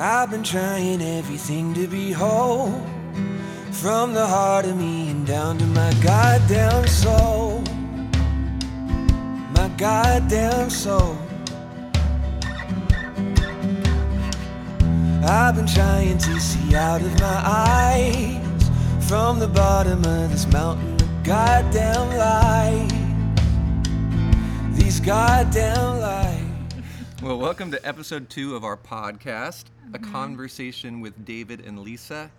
I've been trying everything to be whole. From the heart of me and down to my goddamn soul. My goddamn soul. I've been trying to see out of my eyes. From the bottom of this mountain of goddamn lies. These goddamn lights. Well, welcome to episode two of our podcast, a conversation with David and Lisa.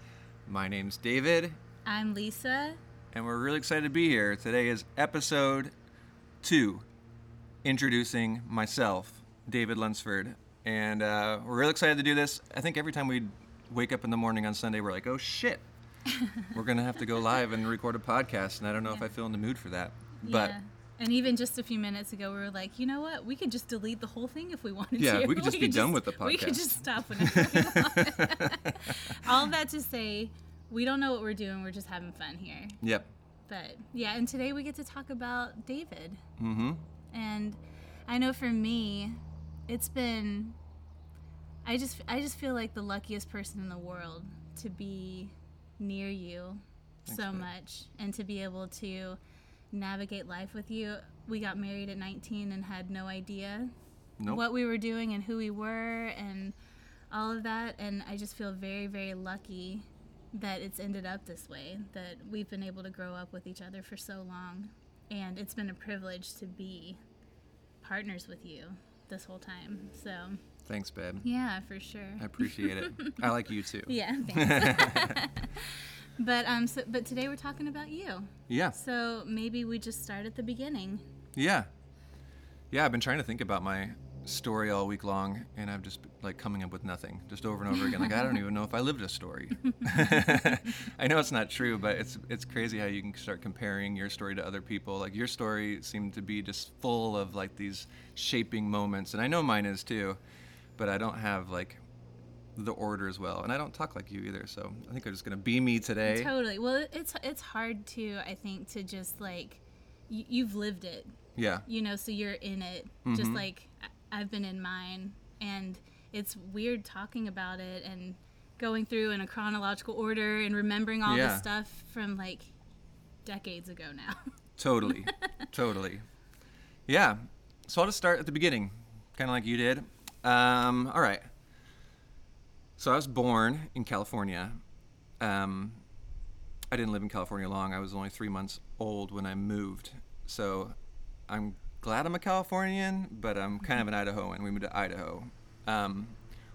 My name's David, I'm Lisa. and we're really excited to be here. Today is episode two, introducing myself, David Lunsford. And uh, we're really excited to do this. I think every time we wake up in the morning on Sunday, we're like, oh shit, we're going to have to go live and record a podcast. And I don't know if I feel in the mood for that. But yeah. And even just a few minutes ago, we were like, you know what? We could just delete the whole thing if we wanted Yeah, to. Yeah, we could just be done with the podcast. We could just stop whenever we want. All that to say, we don't know what we're doing. We're just having fun here. yep. But yeah, and today we get to talk about David. Mm hmm. And I know for me, it's been. I just I just feel like the luckiest person in the world to be near you Thanks, so much and to be able to navigate life with you. We got married at 19 and had no idea Nope. what we were doing and who we were and all of that and I just feel very very lucky that it's ended up this way that we've been able to grow up with each other for so long and it's been a privilege to be partners with you this whole time. So, Thanks, babe. yeah, for sure. I appreciate it. I like you too. Yeah. but um so, but today we're talking about you. Yeah. So, maybe we just start at the beginning. Yeah. Yeah, I've been trying to think about my story all week long and I'm just like coming up with nothing just over and over again. Like I don't even know if I lived a story. I know it's not true, but it's it's crazy how you can start comparing your story to other people. Like your story seemed to be just full of like these shaping moments and I know mine is too, but I don't have like the order as well. And I don't talk like you either, so I think I'm just going to be me today. Totally. Well, it's it's hard to I think to just like you, you've lived it, Yeah. you know, so you're in it just Mhm. like I've been in mine and it's weird talking about it and going through in a chronological order and remembering all Yeah. this stuff from like decades ago now. Totally. totally. Yeah. So I'll just start at the beginning, kind of like you did. Um, all right. So I was born in California. Um, I didn't live in California long. I was only three months old when I moved. So I'm glad I'm a Californian, but I'm kind of an Idahoan. We moved to Idaho. Um,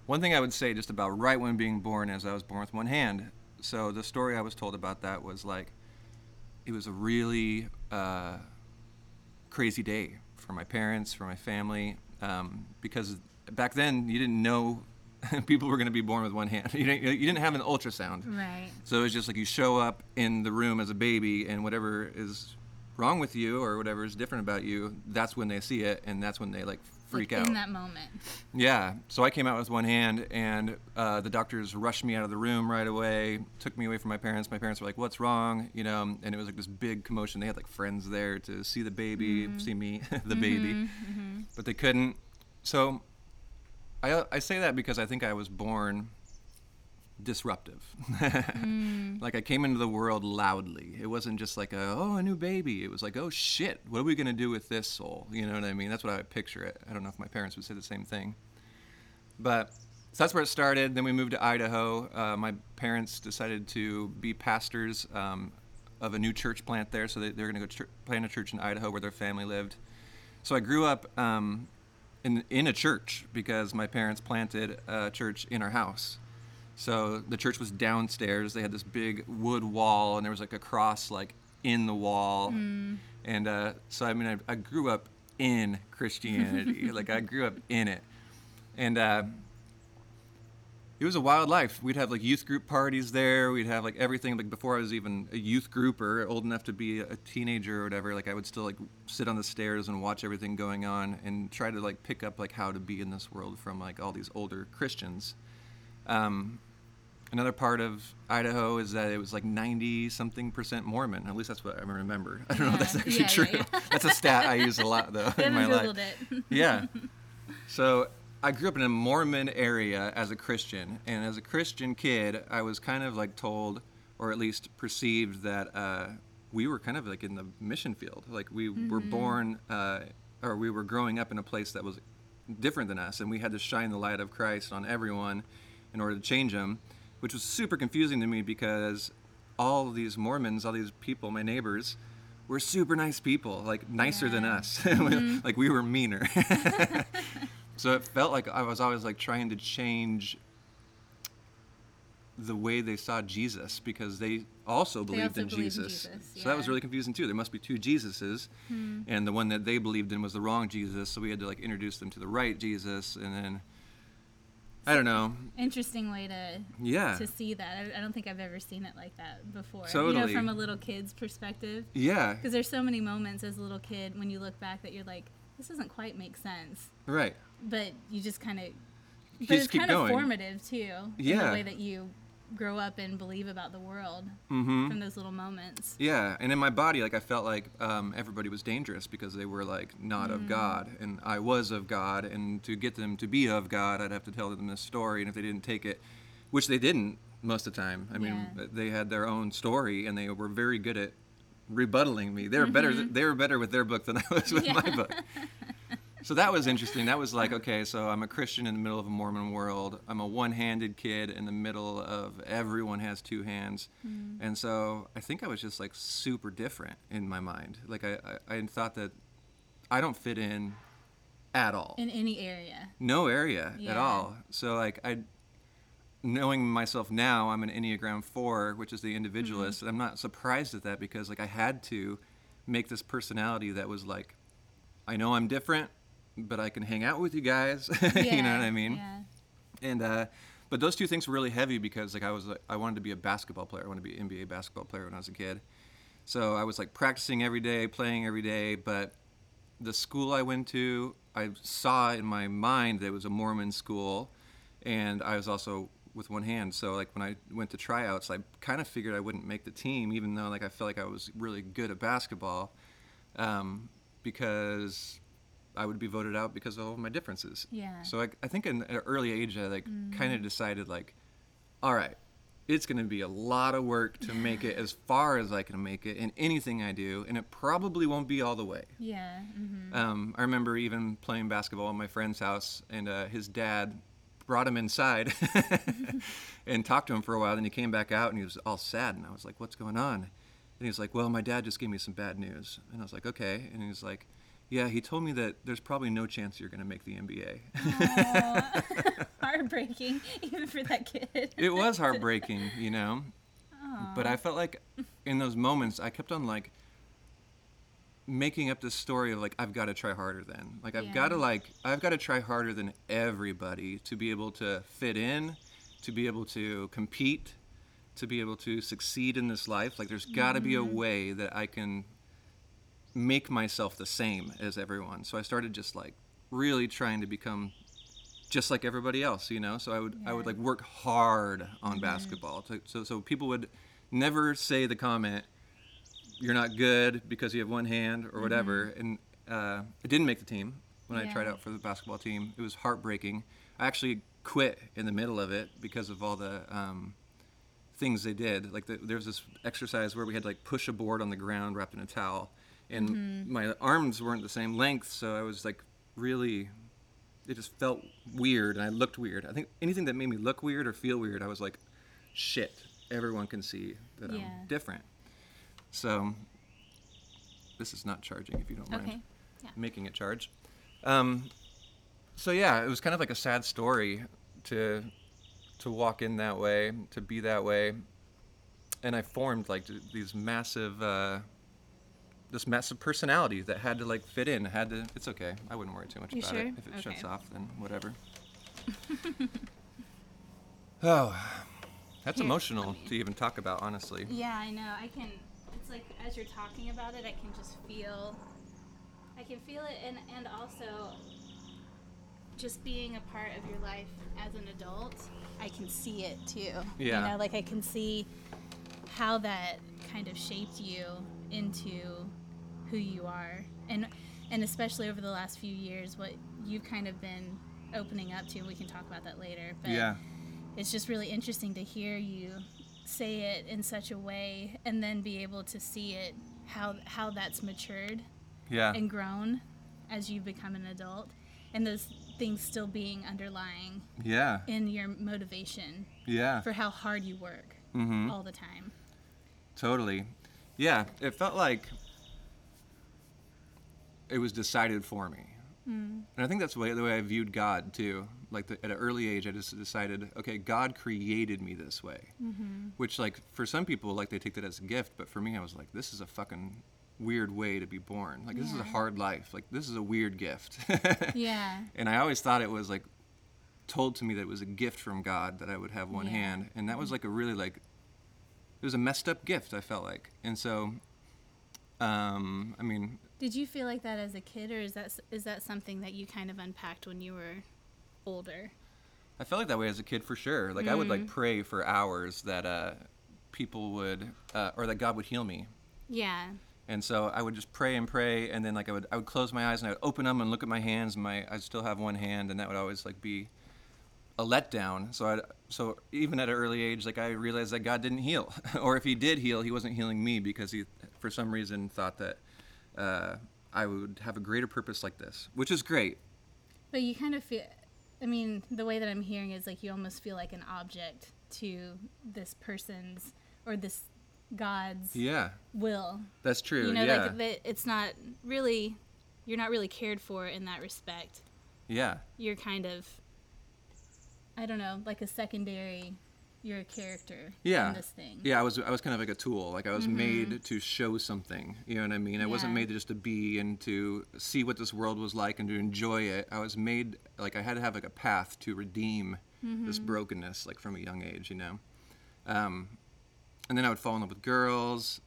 one thing I would say just about right when being born is I was born with one hand. So the story I was told about that was like, it was a really uh, crazy day for my parents, for my family, um, because back then you didn't know people were going to be born with one hand. You didn't, you didn't have an ultrasound. right. So it was just like you show up in the room as a baby, and whatever is wrong with you or whatever is different about you, that's when they see it, and that's when they like freak like out. in that moment. Yeah. So I came out with one hand, and uh, the doctors rushed me out of the room right away, took me away from my parents. My parents were like, "What's wrong?" You know, and it was like this big commotion. They had like friends there to see the baby, mm-hmm. see me, the mm-hmm. baby, mm-hmm. but they couldn't. So I I say that because I think I was born disruptive. Like I came into the world loudly. It wasn't just like a oh a new baby. It was like oh shit, what are we gonna do with this soul? You know what I mean? That's what I would picture it. I don't know if my parents would say the same thing, but so that's where it started. Then we moved to Idaho. Uh, my parents decided to be pastors um, of a new church plant there, so they, they were gonna go ch- plant a church in Idaho where their family lived. So I grew up um, in in a church because my parents planted a church in our house. So the church was downstairs. They had this big wood wall, and there was like a cross like in the wall. And uh, so I mean, I, I grew up in Christianity. like I grew up in it, and uh, it was a wild life. We'd have like youth group parties there. We'd have like everything. Like before I was even a youth group or old enough to be a teenager or whatever, like I would still like sit on the stairs and watch everything going on and try to like pick up like how to be in this world from like all these older Christians. Um, another part of Idaho is that it was like 90 something percent Mormon. At least that's what I remember. I don't know if that's actually yeah, true. yeah, yeah. that's a stat I use a lot though in my haven't life googled it. yeah. So I grew up in a Mormon area as a Christian, and as a Christian kid, I was kind of like told, or at least perceived, that uh, we were kind of like in the mission field. Like we were born, uh, or we were growing up in a place that was different than us, and we had to shine the light of Christ on everyone in order to change them, which was super confusing to me because all these Mormons, all these people, my neighbors, were super nice people, like nicer than Yeah. us. like we were meaner. so it felt like I was always like trying to change the way they saw Jesus because they also believed also in believed in Jesus. Jesus, So that was really confusing too. There must be two Jesuses, hmm. and the one that they believed in was the wrong Jesus. So we had to like introduce them to the right Jesus, and then I don't know. Interesting way to Yeah. to see that. I, I don't think I've ever seen it like that before. You know, from a little kid's perspective. Yeah. Because there's so many moments as a little kid when you look back that you're like, this doesn't quite make sense. Right. But you just kind of, but it's kind of formative too. Yeah. the way that you grow up and believe about the world Mm-hmm. from those little moments. Yeah, and in my body, like I felt like um, everybody was dangerous because they were like not Mm. of God, and I was of God, and to get them to be of God, I'd have to tell them this story, and if they didn't take it, which they didn't most of the time. I mean, Yeah. they had their own story, and they were very good at rebuttaling me. They were better. They were better with their book than I was with my Mm-hmm. Book. So that was interesting. That was like, okay, so I'm a Christian in the middle of a Mormon world. I'm a one-handed kid in the middle of everyone has two hands, Mm. and so I think I was just like super different in my mind. Like I, I, I thought that I don't fit in at all, In any area. no area at all. So like I, knowing myself now, I'm an Enneagram Four, which is the individualist. Mm-hmm. and I'm not surprised at that because like I had to make this personality that was like, I know I'm different, but I can hang out with you guys. you know what I mean? Yeah. And uh, but those two things were really heavy because like I was like, I wanted to be a basketball player. I wanted to be an NBA basketball player when I was a kid. So I was like practicing every day, playing every day. But the school I went to, I saw in my mind that it was a Mormon school, and I was also with one hand. So like when I went to tryouts, I kind of figured I wouldn't make the team, even though like I felt like I was really good at basketball, um, because I would be voted out because of all my differences. Yeah. So I, I think in at an early age, I like kind of decided like, all right, it's going to be a lot of work to make it as far as I can make it in anything I do, and it probably won't be all the way. Yeah. hmm Um, I remember even playing basketball at my friend's house, and uh, his dad brought him inside and talked to him for a while. Then he came back out, and he was all sad. And I was like, "What's going on?" And he was like, "Well, my dad just gave me some bad news." And I was like, "Okay." And he was like, "Yeah, he told me that there's probably no chance you're going to make the NBA." Heartbreaking, even for that kid. it was heartbreaking, you know. But I felt like in those moments, I kept on like making up this story of like I've got to try harder. Then, like I've Yeah. got to like I've got to try harder than everybody to be able to fit in, to be able to compete, to be able to succeed in this life. Like there's got to be a mm-hmm. way that I can make myself the same as everyone. So I started just like really trying to become just like everybody else, you know. So I would I would like work hard on mm-hmm. basketball. To, so so people would never say the comment, "You're not good because you have one hand" or whatever. And uh, I didn't make the team when I tried out for the basketball team. It was heartbreaking. I actually quit in the middle of it because of all the um, things they did. Like the, there was this exercise where we had to like push a board on the ground wrapped in a towel, and my arms weren't the same length, so I was like really. It just felt weird, and I looked weird. I think anything that made me look weird or feel weird, I was like, "Shit, everyone can see that Yeah. I'm different." So, this is not charging, if you don't mind Okay. Yeah. making it charge. Um, so yeah, it was kind of like a sad story to to walk in that way, to be that way, and I formed like these massive, uh, this massive personality that had to like fit in. Had to. It's okay. I wouldn't worry too much You about it. If it shuts off, then whatever. oh, that's Here, emotional me- to even talk about, honestly. Yeah, I know. I can. It's like as you're talking about it, I can just feel. I can feel it, and and also, just being a part of your life as an adult, I can see it too. Yeah. You know, like I can see how that kind of shaped you into who you are, and and especially over the last few years, what you've kind of been opening up to. We can talk about that later. But yeah. it's just really interesting to hear you say it in such a way and then be able to see it how how that's matured Yeah. and grown as you become an adult and those things still being underlying Yeah. in your motivation Yeah. for how hard you work Mm-hmm. all the time. Totally. Yeah, it felt like it was decided for me. Mm. And I think that's the way, the way I viewed God too. Like the, at an early age, I just decided, okay, God created me this way. Mm-hmm. Which, like, for some people, like they take that as a gift, but for me, I was like, this is a fucking weird way to be born. Like, this is a hard life. Like, this is a weird gift. Yeah. And I always thought it was like told to me that it was a gift from God that I would have one Yeah. hand, and that was mm. like a really like it was a messed up gift. I felt like, and so, um, I mean, Did you feel like that as a kid or is that is that something that you kind of unpacked when you were older? I felt like that way as a kid for sure. Like I would like pray for hours that uh, people would uh, or that God would heal me. Yeah. And so I would just pray and pray, and then like I would I would close my eyes and I would open them and look at my hands, and my I still have one hand, and that would always like be a letdown. So I so even at an early age, like I realized that God didn't heal, or if He did heal, He wasn't healing me because He for some reason thought that uh, I would have a greater purpose like this, which is great. But you kind of feel I mean, the way that I'm hearing is like you almost feel like an object to this person's or this God's Yeah, will. that's true. You know, yeah, like that it's not really you're not really cared for in that respect. yeah, You're kind of I don't know, like a secondary you're a character yeah. in this thing. Yeah, I was I was kind of like a tool. Like I was made to show something. You know what I mean? I wasn't Yeah. made just to be and to see what this world was like and to enjoy it. I was made like I had to have like a path to redeem this brokenness like from a young age, you know. Um, and then I would fall in love with girls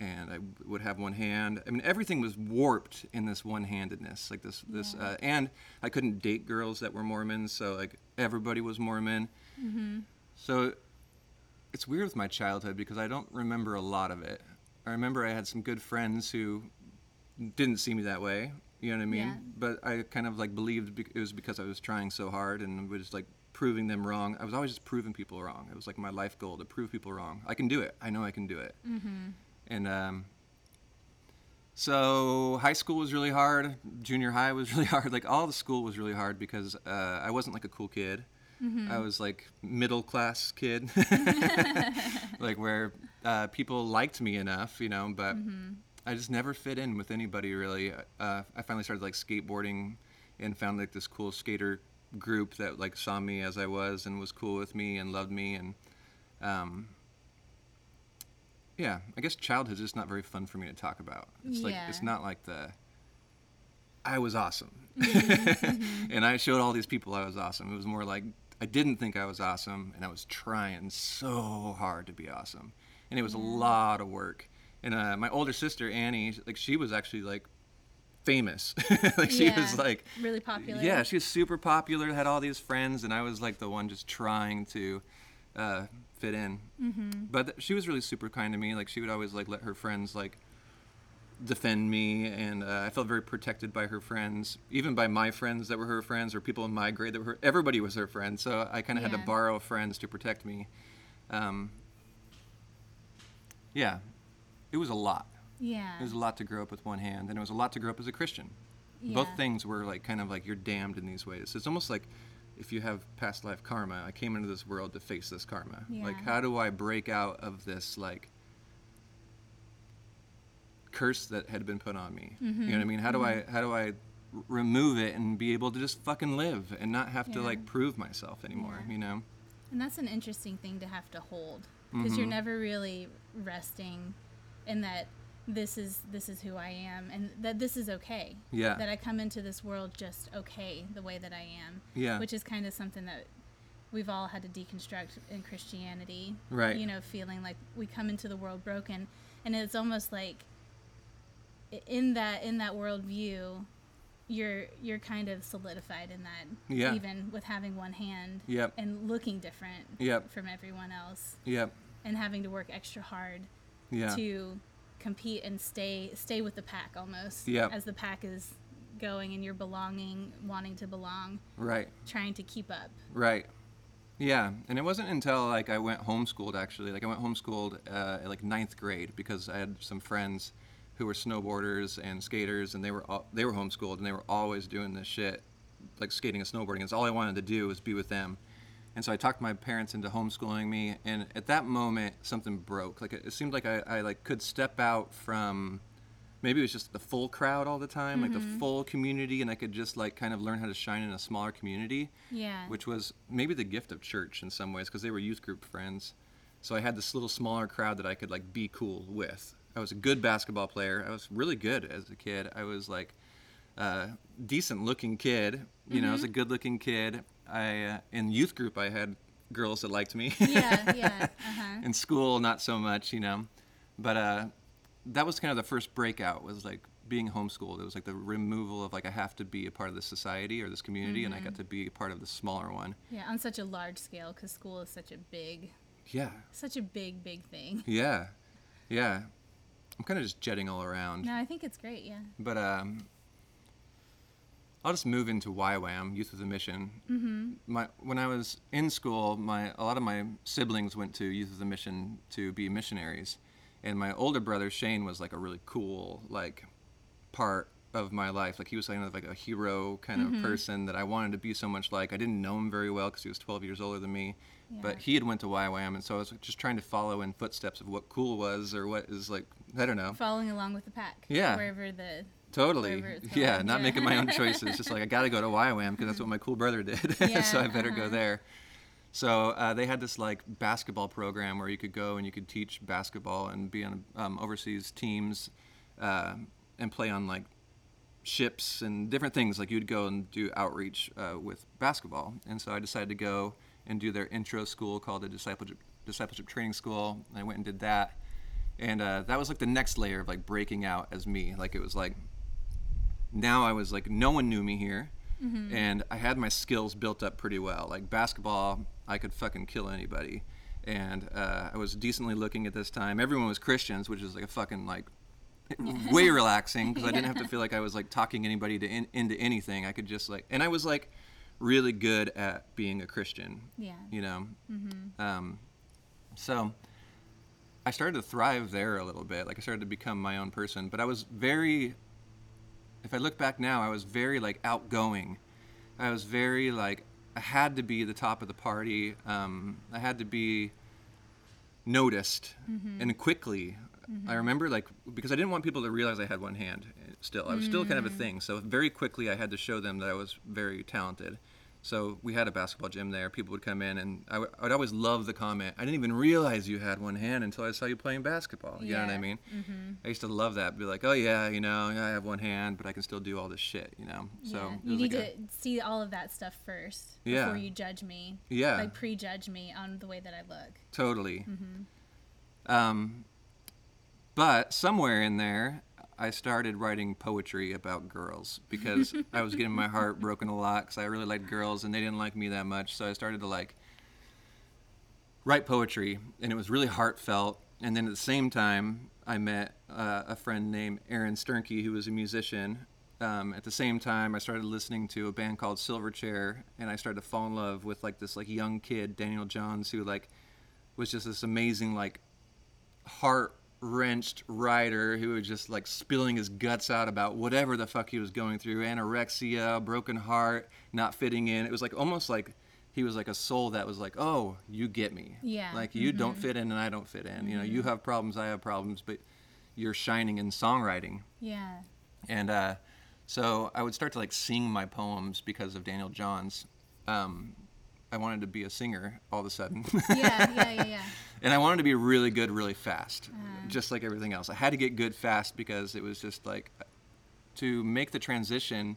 and I would have one hand. I mean, everything was warped in this one-handedness, like this, this, Yeah. uh, and I couldn't date girls that were Mormons, so like everybody was Mormon. So it's weird with my childhood because I don't remember a lot of it. I remember I had some good friends who didn't see me that way. You know what I mean? Yeah. But I kind of like believed it was because I was trying so hard and was like proving them wrong. I was always just proving people wrong. It was like my life goal to prove people wrong. I can do it. I know I can do it. Mm-hmm. And um, so high school was really hard. Junior high was really hard. Like all the school was really hard because uh, I wasn't like a cool kid. I was like middle class kid, like where uh, people liked me enough, you know, but I just never fit in with anybody really. Uh, I finally started like skateboarding and found like this cool skater group that like saw me as I was and was cool with me and loved me and um, yeah, I guess childhood's just not very fun for me to talk about. It's like it's not like the I was awesome. and I showed all these people I was awesome. It was more like I didn't think I was awesome and I was trying so hard to be awesome. And it was a lot of work. And uh, my older sister Annie, like she was actually like famous. like she was Yeah. like really popular. yeah, she was super popular, had all these friends, and I was like the one just trying to uh, fit in. Mm-hmm. But th- she was really super kind to me. Like she would always like let her friends like defend me, and uh, I felt very protected by her friends, even by my friends that were her friends, or people in my grade that were. Her, everybody was her friend, so I kind of had to borrow friends to protect me. Um, yeah, it was a lot. Yeah. It was a lot to grow up with one hand, and it was a lot to grow up as a Christian. Yeah. Both things were like kind of like you're damned in these ways. It's almost like if you have past life karma, I came into this world to face this karma. Yeah. Like, how do I break out of this like curse that had been put on me? You know what I mean? How do I how do I remove it and be able to just fucking live and not have to like prove myself anymore? Yeah. You know? And that's an interesting thing to have to hold because you're Mhm. never really resting in that this is this is who I am and that this is okay. Yeah. That I come into this world just okay the way that I am. Yeah. Which is kind of something that we've all had to deconstruct in Christianity. Right. You know, feeling like we come into the world broken and it's almost like in that in that worldview you're you're kind of solidified in that Yeah. even with having one hand Yep. and looking different Yep. from everyone else Yep. and having to work extra hard Yeah. to compete and stay stay with the pack almost Yep. as the pack is going and you're belonging, wanting to belong, Right. trying to keep up. Right. Yeah, and it wasn't until like I went homeschooled actually. Like I went homeschooled uh, at like ninth grade because I had some friends who were snowboarders and skaters, and they were all, they were homeschooled and they were always doing this shit, like skating and snowboarding. And so all I wanted to do was be with them. And so I talked my parents into homeschooling me, and at that moment something broke. Like it, it seemed like I, I like could step out from maybe it was just the full crowd all the time, like the mm-hmm. full community, and I could just like kind of learn how to shine in a smaller community Yeah. which was maybe the gift of church in some ways because they were youth group friends. So I had this little smaller crowd that I could like be cool with. I was a good basketball player. I was really good as a kid. I was like a decent looking kid. You know, I was a good looking kid. I uh, in youth group I had girls that liked me. yeah, yeah. Uh-huh. in school, not so much, you know. But uh, that was kind of the first breakout. Was like being homeschooled. It was like the removal of like I have to be a part of this society or this community, and I got to be a part of the smaller one. Yeah, on such a large scale because school is such a big, Yeah, such a big, big thing. yeah, yeah. I'm kind of just jetting all around, No, I think it's great. Yeah. but um, I'll just move into YWAM, Youth with a Mission. Mm-hmm. My when I was in school, my a lot of my siblings went to Youth with a Mission to be missionaries, and my older brother Shane was like a really cool like part of my life. Like he was kind of like a hero kind of person that I wanted to be so much like. I didn't know him very well because he was 12 years older than me, but he had went to YWAM, and so I was just trying to follow in footsteps of what cool was or what is like I don't know. Following along with the pack. Yeah. Wherever the. Totally. Yeah, not making my own choices. Just like I got to go to YWAM because that's what my cool brother did. Yeah, so I better go uh-huh. there. So uh, they had this like basketball program where you could go and you could teach basketball and be on um, overseas teams uh, and play on like ships and different things. Like you'd go and do outreach uh, with basketball. And so I decided to go and do their intro school called the discipleship discipleship training school. And I went and did that. And uh, that was like the next layer of like breaking out as me. Like it was like now I was like no one knew me here, and I had my skills built up pretty well. Like basketball, I could fucking kill anybody, and uh, I was decently looking at this time. Everyone was Christians, which is like a fucking like way relaxing because I didn't have to feel like I was like talking anybody to in, into anything. I could just like, and I was like really good at being a Christian. Yeah. You know, um, so I started to thrive there a little bit. Like I started to become my own person, but I was very if I look back now, I was very like outgoing. I was very like I had to be the top of the party. Um, I had to be noticed and quickly. I remember like because I didn't want people to realize I had one hand. Still, I was still kind of a thing. So very quickly, I had to show them that I was very talented. So we had a basketball gym there. People would come in, and I would, I would always love the comment. I didn't even realize you had one hand until I saw you playing basketball. You know what I Yeah. mean? I used to love that. Be like, oh yeah, you know, I have one hand, but I can still do all this shit. You know. So yeah. You need like a- to see all of that stuff first Yeah. before you judge me. Yeah. Like prejudge me on the way that I look. Totally. Mm-hmm. Um, but somewhere in there, I started writing poetry about girls because I was getting my heart broken a lot because I really liked girls and they didn't like me that much. So I started to like write poetry, and it was really heartfelt. And then at the same time, I met uh, a friend named Aaron Sternke, who was a musician. Um, at the same time, I started listening to a band called Silverchair, and I started to fall in love with like this like young kid, Daniel Johns, who like was just this amazing like heart wrenched writer who was just like spilling his guts out about whatever the fuck he was going through anorexia broken heart not fitting in it was like almost like he was like a soul that was like oh you get me Yeah. like you don't fit in and i don't fit in you know you have problems i have problems but you're shining in songwriting Yeah. and uh, so I would start to like sing my poems because of Daniel Johns. Um, I wanted to be a singer all of a sudden. Yeah, yeah, yeah, yeah. and I wanted to be really good really fast, just like everything else. I had to get good fast because it was just like to make the transition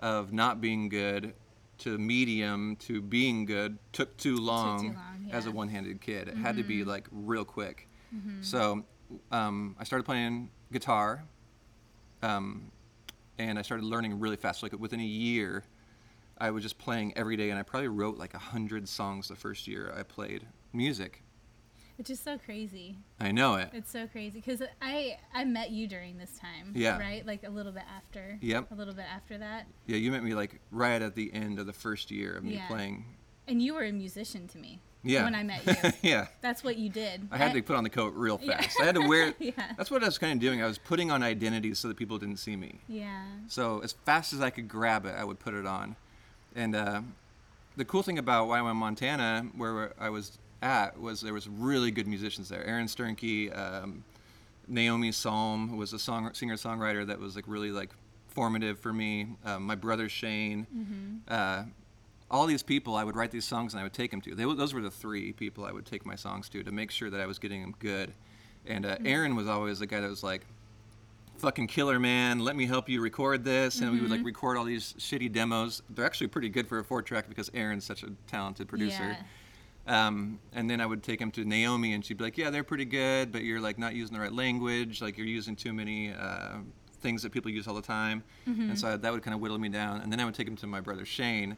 of not being good to medium to being good took too long, long, as a one-handed kid. It had to be like real quick. So um, I started playing guitar, um, and I started learning really fast. Like within a year, I was just playing every day, and I probably wrote like a hundred songs the first year I played music. It's just so crazy. I know it. It's so crazy because I I met you during this time. Yeah. Right. Like a little bit after. Yep. A little bit after that, Yeah, you met me like right at the end of the first year of me Yeah. playing. and you were a musician to me. Yeah. When I met you. yeah. That's what you did. I had to put on the coat real Yeah. fast. I had to wear. Yeah. That's what I was kind of doing. I was putting on identities so that people didn't see me. Yeah. So as fast as I could grab it, I would put it on. And uh, the cool thing about YWAM Montana, where I was at, was there was really good musicians there. Aaron Sternke, um, Naomi Psalm was a song singer songwriter that was like really like formative for me. Um, my brother Shane. Uh, all these people, I would write these songs and I would take them to. They, those were the three people I would take my songs to to make sure that I was getting them good. And uh, Aaron was always the guy that was like, fucking killer man let me help you record this and we would like record all these shitty demos they're actually pretty good for a four track because aaron's such a talented producer um, and then i would take him to naomi and she'd be like yeah they're pretty good but you're like not using the right language like you're using too many uh, things that people use all the time and so I, that would kind of whittle me down and then i would take him to my brother shane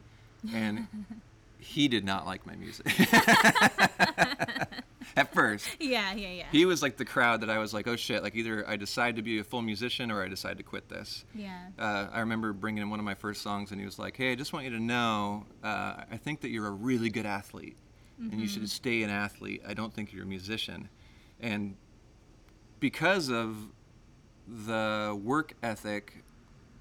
and he did not like my music at first Yeah. Yeah. Yeah. he was like the crowd that I was like, oh shit, like either I decide to be a full musician or I decide to quit this. yeah. Uh, I remember bringing in one of my first songs and he was like, hey, I just want you to know, uh, I think that you're a really good athlete and you should mm-hmm. stay an athlete. I don't think you're a musician. And because of the work ethic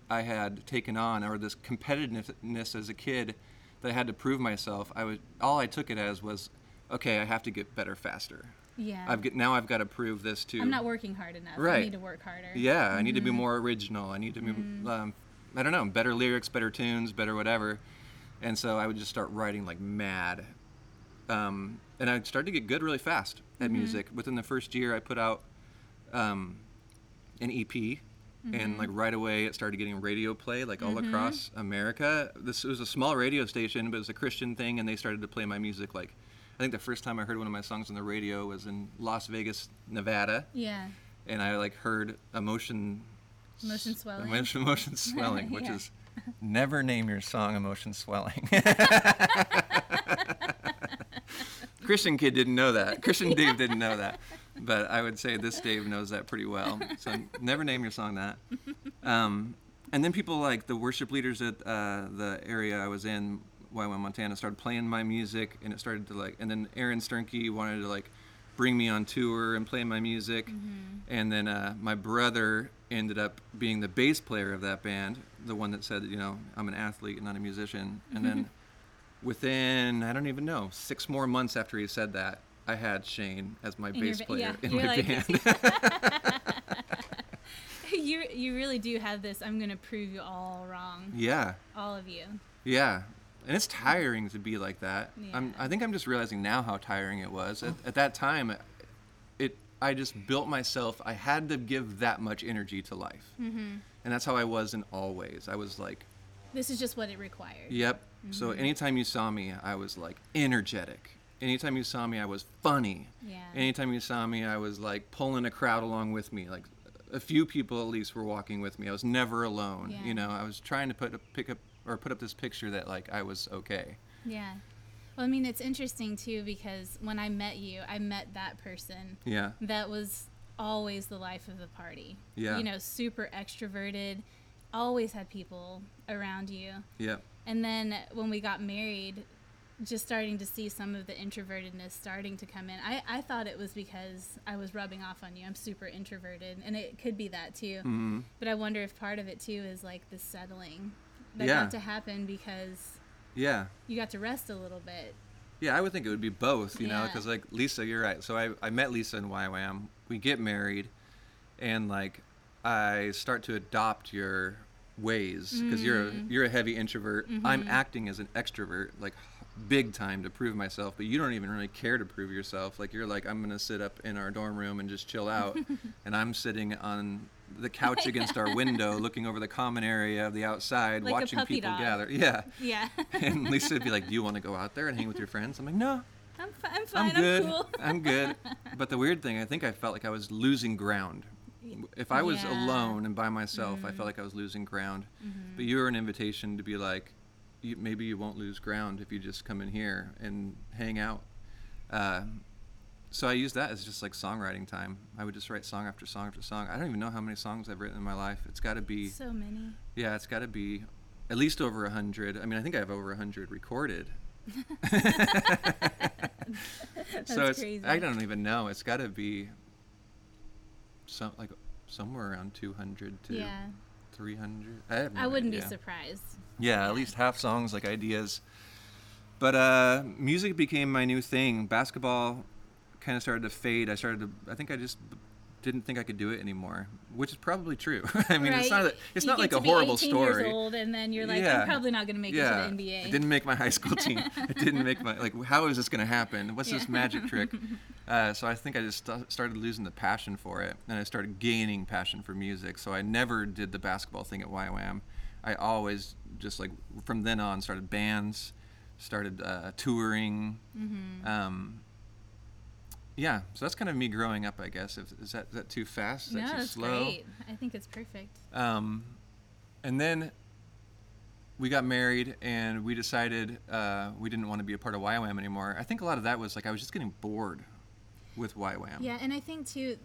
I had taken on or this competitiveness as a kid that I had to prove myself, I was all I took it as was, okay, I have to get better faster. Yeah. I've get, now I've got to prove this to. I'm not working hard enough. Right. I need to work harder. Yeah, I need to be mm-hmm. more original. I need to be, mm-hmm. um, I don't know, better lyrics, better tunes, better whatever. And so I would just start writing like mad. Um, and I started to get good really fast at music. Within the first year, I put out um, an EP. And like right away, it started getting radio play like all across America. This was a small radio station, but it was a Christian thing, and they started to play my music. Like, I think the first time I heard one of my songs on the radio was in Las Vegas, Nevada Yeah. and I like heard emotion Emotion swelling. emotion, emotion swelling, which Yeah. is never name your song emotion swelling. Christian kid didn't know that. Christian Dave didn't know that, but I would say this Dave knows that pretty well. So never name your song that. Um, and then people like the worship leaders at uh, the area I was in, YWAM Montana, started playing my music, and it started to like. And then Aaron Sternke wanted to like bring me on tour and play my music. And then uh, my brother ended up being the bass player of that band, the one that said, you know, I'm an athlete and not a musician. And then within, I don't even know, six more months after he said that, I had Shane as my In bass ba- player yeah, in my like- band. you you really do have this. I'm gonna prove you all wrong. yeah, All of you. yeah. And it's tiring to be like that. I'm, Yeah. I think I'm just realizing now how tiring it was. At, at that time, it I just built myself. I had to give that much energy to life, mm-hmm. and that's how I was in all ways. I was like, This is just what it required. Yep. So Mm-hmm. anytime you saw me, I was like energetic. Anytime you saw me, I was funny. Yeah. Anytime you saw me, I was like pulling a crowd along with me. Like a few people at least were walking with me. I was never alone. Yeah. You know, I was trying to put a, pick up or put up this picture that like I was okay. Yeah. Well, I mean, it's interesting too because when I met you, I met that person Yeah. that was always the life of the party. Yeah. You know, super extroverted, always had people around you. Yep. And then when we got married, just starting to see some of the introvertedness starting to come in. I, I thought it was because I was rubbing off on you. I'm super introverted, and it could be that too. hmm But I wonder if part of it too is like the settling that Yeah. got to happen because Yeah. you got to rest a little bit. Yeah, I would think it would be both, you know, because like Lisa, you're right. So I, I met Lisa in YWAM. We get married, and like I start to adopt your ways because you're a, mm-hmm. you're a heavy introvert. Mm-hmm. I'm acting as an extrovert, like big time to prove myself. But you don't even really care to prove yourself. Like you're like I'm gonna sit up in our dorm room and just chill out, and I'm sitting on the couch against our window, looking over the common area of the outside, Like watching people dog. gather. Yeah. Yeah. And Lisa would be like, "Do you want to go out there and hang with your friends?" I'm like, "No, I'm, fi- I'm fine. I'm I'm, good. cool. I'm good. But the weird thing, I think I felt like I was losing ground. If I was Yeah. Mm-hmm. alone and by myself, I felt like I was losing ground. But you were an invitation to be like, you, maybe you won't lose ground if you just come in here and hang out. Uh, so I used that as just like songwriting time. I would just write song after song after song. I don't even know how many songs I've written in my life. It's got to be So many. yeah, it's got to be at least over a hundred. I mean, I think I have over a hundred recorded. so it's crazy. I don't even know. It's got to be some like somewhere around 200 to Yeah. 300. I, no I wouldn't be surprised. Yeah, Yeah. at least half songs, like ideas. But uh, music became my new thing. Basketball kind of started to fade. I started to. I think I just didn't think I could do it anymore, which is probably true. I mean, it's Right? not. A, it's You not like to a be horrible 18 story. Years old, and then you're like, Yeah. I'm probably not going to make yeah, it to the NBA. I didn't make my high school team. I didn't make my like. How is this going to happen? What's this magic trick? Uh, so I think I just st- started losing the passion for it, and I started gaining passion for music. So I never did the basketball thing at YWAM. I always just like from then on started bands, started uh, touring. Mm-hmm. Um, yeah, so that's kind of me growing up, I guess. If, is that is that too fast? Is no, that too that's slow? great. I think it's perfect. Um, and then we got married and we decided uh, we didn't want to be a part of YWAM anymore. I think a lot of that was like I was just getting bored with YWAM. Yeah, and I think too,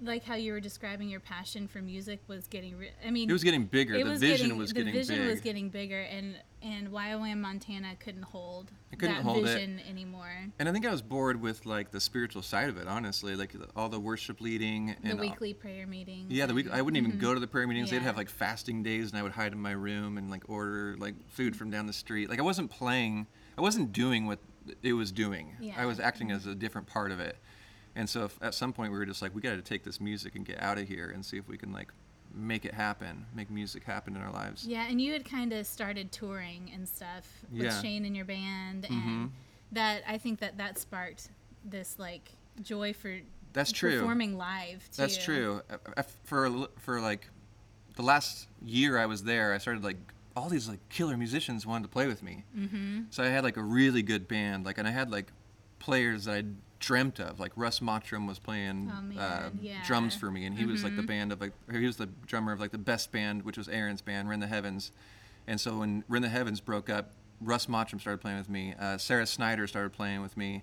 like how you were describing your passion for music was getting. Re- I mean, It was getting bigger. it the was vision getting, was the getting vision big. was getting bigger, and and YWAM Montana couldn't hold It couldn't that hold it. vision anymore. and I think I was bored with like the spiritual side of it, honestly, like all the worship leading The and all- weekly prayer meetings. Yeah, the week I wouldn't even Mhm. go to the prayer meetings. They'd have like fasting days, and I would hide in my room and like order like food from down the street. Like I wasn't playing, I wasn't doing what it was doing. yeah. I was acting as a different part of it. And so if, at some point we were just like, we got to take this music and get out of here and see if we can like make it happen, make music happen in our lives. Yeah, and you had kind of started touring and stuff with Yeah. Shane and your band, and that I think that that sparked this like joy for That's true. performing live. Too. That's true. For for like the last year I was there, I started like all these like killer musicians wanted to play with me. Mm-hmm. So I had like a really good band, like, and I had like players that I dreamt of. Like Russ Mottram was playing Oh, uh, yeah. drums for me, and he was like the Mhm. band of like, he was the drummer of like the best band, which was Aaron's band, Rend the Heavens. And so when Rend the Heavens broke up, Russ Mottram started playing with me. Uh, Sarah Snyder started playing with me.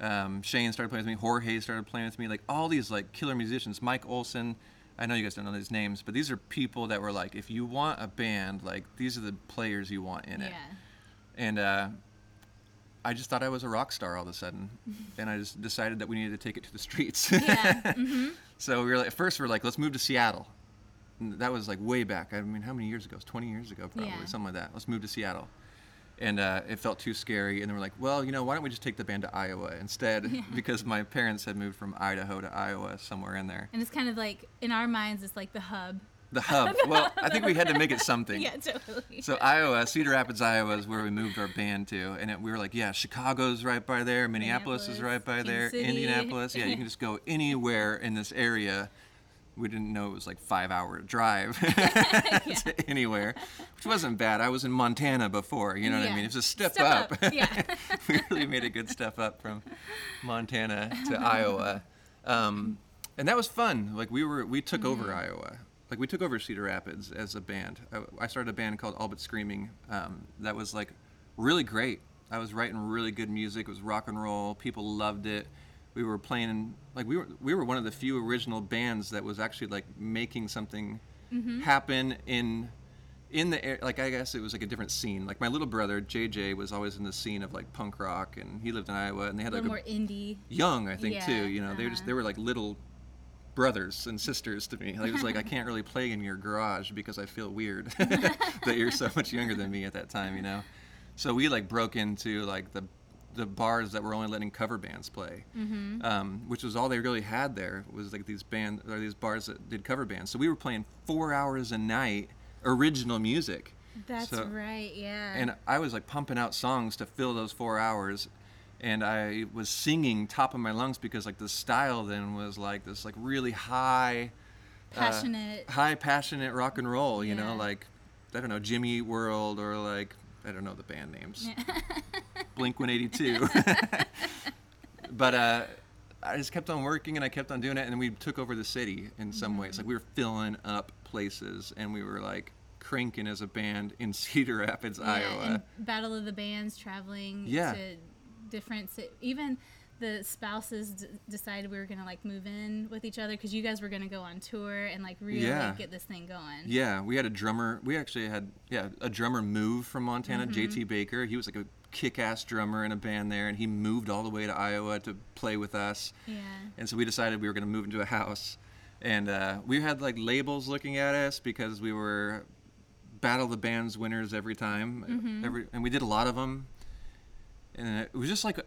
Um, Shane started playing with me. Jorge started playing with me. Like all these like killer musicians. Mike Olson. I know you guys don't know these names, but these are people that were like, if you want a band, like these are the players you want in it Yeah. and uh, I just thought I was a rock star all of a sudden, and I just decided that we needed to take it to the streets. Yeah. hmm so we were like, at first we are like, let's move to Seattle. And that was like way back. I mean, how many years ago? It was 20 years ago, probably Yeah. something like that. Let's move to Seattle. And uh, it felt too scary, and then we're like, well, you know, why don't we just take the band to Iowa instead? Yeah. Because my parents had moved from Idaho to Iowa, somewhere in there. And it's kind of like in our minds, it's like the hub. The hub. well, I think we had to make it something. Yeah, totally. So Iowa, Cedar Rapids, Iowa is where we moved our band to, and it, we were like, yeah, Chicago's right by there, Minneapolis, is right by Kansas there, City. Indianapolis. Yeah, you can just go anywhere in this area. We didn't know it was like five hour drive to anywhere, which wasn't bad. I was in Montana before, you know what I mean? It was a step, Step up. up, yeah. we really made a good step up from Montana to Iowa, um, and that was fun. Like we were, we took over Mm-hmm. Iowa. Like we took over Cedar Rapids as a band. I, I started a band called All But Screaming. Um, that was like really great. I was writing really good music. It was rock and roll. People loved it. We were playing like we were we were one of the few original bands that was actually like making something Mm-hmm. happen in in the air like i guess it was like a different scene like my little brother jj was always in the scene of like punk rock and he lived in iowa and they a had little like more a indie. young i think Yeah, too you know they were just uh-huh. they were like little brothers and sisters to me like, it was like i can't really play in your garage because i feel weird that you're so much younger than me at that time you know so we like broke into like the the bars that were only letting cover bands play, Mm-hmm. um, which was all they really had there was like these band or these bars that did cover bands. So we were playing four hours a night original music. That's So- right. Yeah. And I was like pumping out songs to fill those four hours. And I was singing top of my lungs because like the style then was like this like really high, uh, Passionate. high passionate rock and roll. You know, like I don't know Jimmy World or like I don't know the band names. Blink 182. but uh, I just kept on working and I kept on doing it, and we took over the city in some ways. Like we were filling up places, and we were like cranking as a band in Cedar Rapids, yeah, Iowa. Battle of the Bands traveling Yeah. to different even the spouses d- decided we were gonna like move in with each other because you guys were gonna go on tour and like really Yeah. get this thing going. Yeah, we had a drummer. We actually had yeah a drummer move from Montana, Mm-hmm. JT Baker. He was like a kick-ass drummer in a band there, and he moved all the way to Iowa to play with us. Yeah. And so we decided we were going to move into a house, and uh, we had like labels looking at us because we were battle the bands winners every time, Mm-hmm. every and we did a lot of them, and it was just like.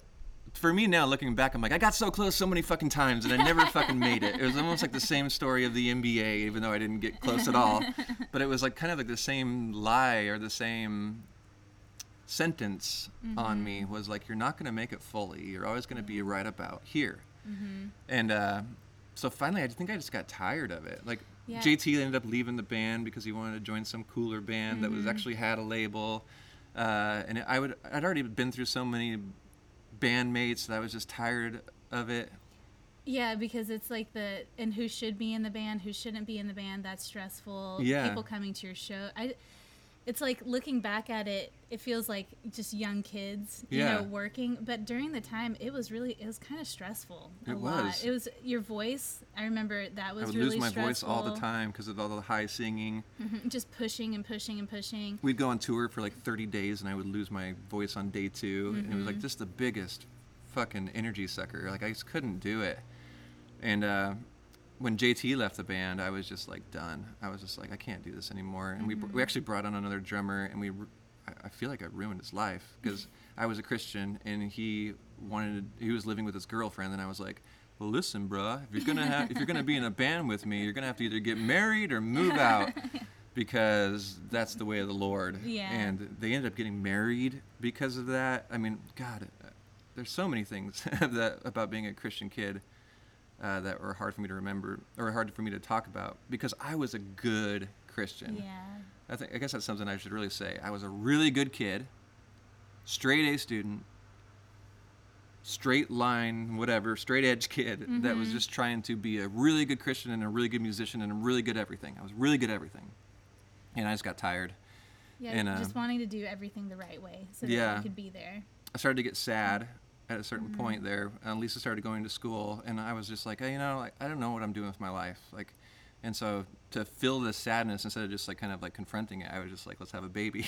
For me now, looking back, I'm like, I got so close so many fucking times, and I never fucking made it. It was almost like the same story of the NBA, even though I didn't get close at all. But it was like kind of like the same lie or the same sentence on me mm-hmm. was like, you're not going to make it fully. You're always going to be mm-hmm. right about here. Mm-hmm. And uh, so finally, I think I just got tired of it. Like Yeah. JT ended up leaving the band because he wanted to join some cooler band that was actually had a label. Uh, and I would I'd already been through so many bandmates that I was just tired of it. Yeah, because it's like the and who should be in the band, who shouldn't be in the band. That's stressful. Yeah. People coming to your show. I. It's like looking back at it. It feels like just young kids, you Yeah. know, working. But during the time, it was really, it was kind of stressful. A It lot. was. It was your voice. I remember that was I would really lose my stressful. voice all the time because of all the high singing. Mhm, Just pushing and pushing and pushing. We'd go on tour for like 30 days and I would lose my voice on day 2 and it was Mm-hmm. like just the biggest fucking energy sucker. Like I just couldn't do it. And uh, when JT left the band, I was just like done. I was just like, I can't do this anymore. And we, Mm-hmm. we actually brought on another drummer and we, I- I feel like I ruined his life because I was a Christian and he wanted, he was living with his girlfriend and I was like, well, listen, bruh, if you're gonna have, if you're gonna be in a band with me, you're gonna have to either get married or move out, because that's the way of the Lord. Yeah. And they ended up getting married because of that. I mean, God, uh, there's so many things that about being a Christian kid uh, that were hard for me to remember or hard for me to talk about because I was a good Christian. Yeah. I think I guess that's something I should really say. I was a really good kid, straight A student, straight line, whatever, straight edge kid that Mm-hmm. was just trying to be a really good Christian and a really good musician and a really good everything. I was really good at everything. And I just got tired. Yeah. And, uh, just wanting to do everything the right way so that Yeah. you could be there. I started to get sad at a certain mm-hmm. point there. And Lisa started going to school, and I was just like, hey, you know, like, I don't know what I'm doing with my life. Like, and so to fill this sadness instead of just like kind of like confronting it, I was just like, let's have a baby.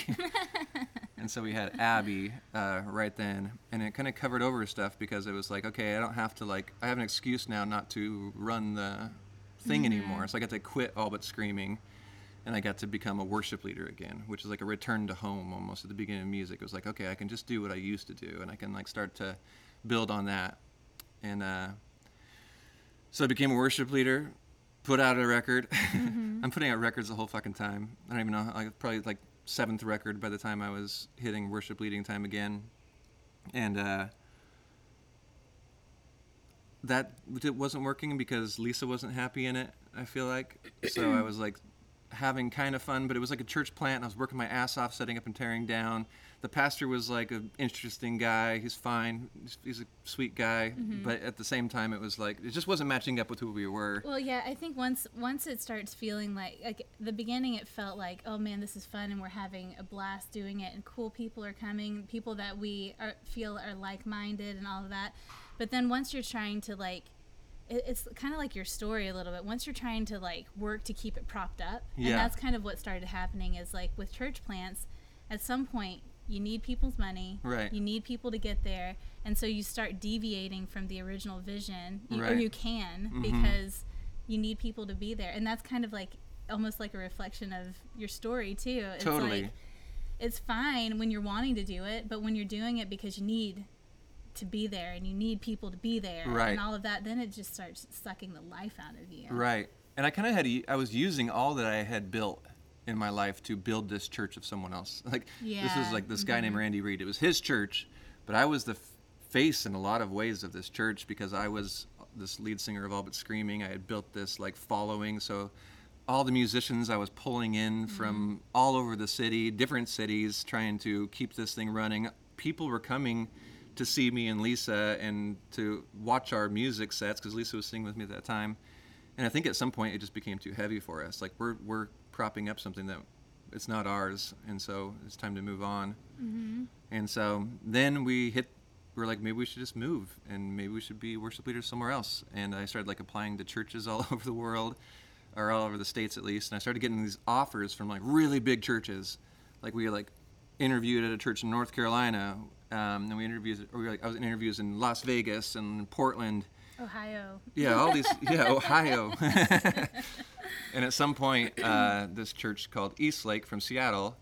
and so we had Abby uh, right then, and it kind of covered over stuff because it was like, okay, I don't have to like, I have an excuse now not to run the thing mm-hmm. anymore. So I got to quit all but screaming and I got to become a worship leader again, which is like a return to home almost at the beginning of music. It was like, okay, I can just do what I used to do, and I can like start to build on that. And uh, so I became a worship leader, put out a record. I'm putting out records the whole fucking time. I don't even know, like probably like seventh record by the time I was hitting worship leading time again, and uh, that it wasn't working because Lisa wasn't happy in it. I feel like so I was like having kind of fun, but it was like a church plant. And I was working my ass off, setting up and tearing down. The pastor was like an interesting guy. He's fine. He's, he's a sweet guy, mm-hmm. but at the same time, it was like it just wasn't matching up with who we were. Well, yeah, I think once once it starts feeling like like the beginning, it felt like, oh man, this is fun, and we're having a blast doing it, and cool people are coming, people that we are, feel are like minded, and all of that. But then once you're trying to like, it, it's kind of like your story a little bit. Once you're trying to like work to keep it propped up, Yeah. and that's kind of what started happening. Is like with church plants, at some point you need people's money, Right. You need people to get there, and so you start deviating from the original vision, you, or you can Mhm. because you need people to be there and that's kind of like almost like a reflection of your story too it's Totally. like it's fine when you're wanting to do it but when you're doing it because you need to be there and you need people to be there Right. and all of that then it just starts sucking the life out of you Right. And I kind of had, to, I was using all that I had built in my life to build this church of someone else. Like, this was like this guy mm-hmm. named Randy Reed. It was his church, but I was the f- face in a lot of ways of this church because I was uh, this lead singer of All But Screaming. I had built this like following. So all the musicians I was pulling in from mm-hmm. all over the city, different cities, trying to keep this thing running. People were coming to see me and Lisa and to watch our music sets because Lisa was singing with me at that time. And I think at some point it just became too heavy for us. Like we're we're propping up something that it's not ours, and so it's time to move on. Mm-hmm. And so then we hit We're like, maybe we should just move and maybe we should be worship leaders somewhere else. And I started like applying to churches all over the world, or all over the states at least. And I started getting these offers from like really big churches. Like we like interviewed at a church in North Carolina. Um, and we interviewed, or we were like, I was in interviews in Las Vegas and Portland. Ohio. Yeah, all these, yeah, Ohio. and at some point, uh, this church called Eastlake from Seattle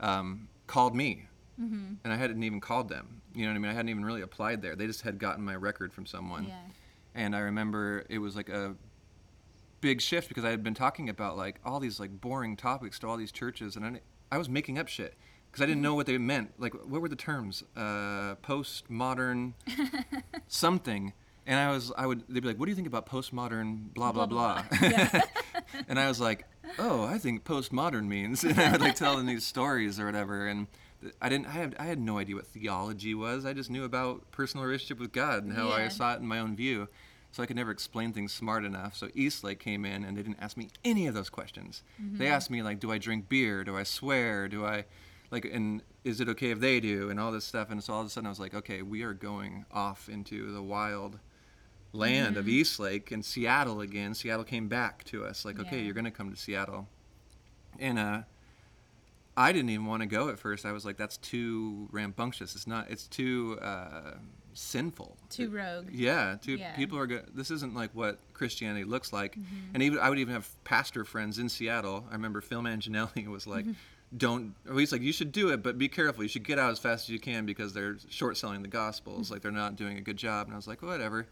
um, called me. Mm-hmm. And I hadn't even called them. You know what I mean? I hadn't even really applied there. They just had gotten my record from someone. Yeah. And I remember it was like a big shift because I had been talking about like all these like boring topics to all these churches, and I, I was making up shit because I didn't know what they meant. Like, what were the terms? Uh, postmodern, something. And I was, I would, they'd be like, "What do you think about postmodern, blah blah blah?" Yeah. and I was like, "Oh, I think postmodern means." And I would like tell them these stories or whatever, and I didn't, I had, I had no idea what theology was. I just knew about personal relationship with God and how I saw it in my own view. So I could never explain things smart enough. So Eastlake came in and they didn't ask me any of those questions. They asked me like, "Do I drink beer? Do I swear? Do I?" Like, and is it okay if they do? And all this stuff. And so all of a sudden I was like, okay, we are going off into the wild land of Eastlake and Seattle again. Seattle came back to us like, okay, Yeah. you're going to come to Seattle. And uh, I didn't even want to go at first. I was like, that's too rambunctious. It's not. It's too uh, sinful. Too rogue. Yeah, too, Yeah. people are good. This isn't like what Christianity looks like. And even I would even have pastor friends in Seattle. I remember Phil Manginelli was like, "Don't." Or he's like, "You should do it, but be careful. You should get out as fast as you can because they're short selling the gospels. Mm. Like they're not doing a good job." And I was like, "Whatever."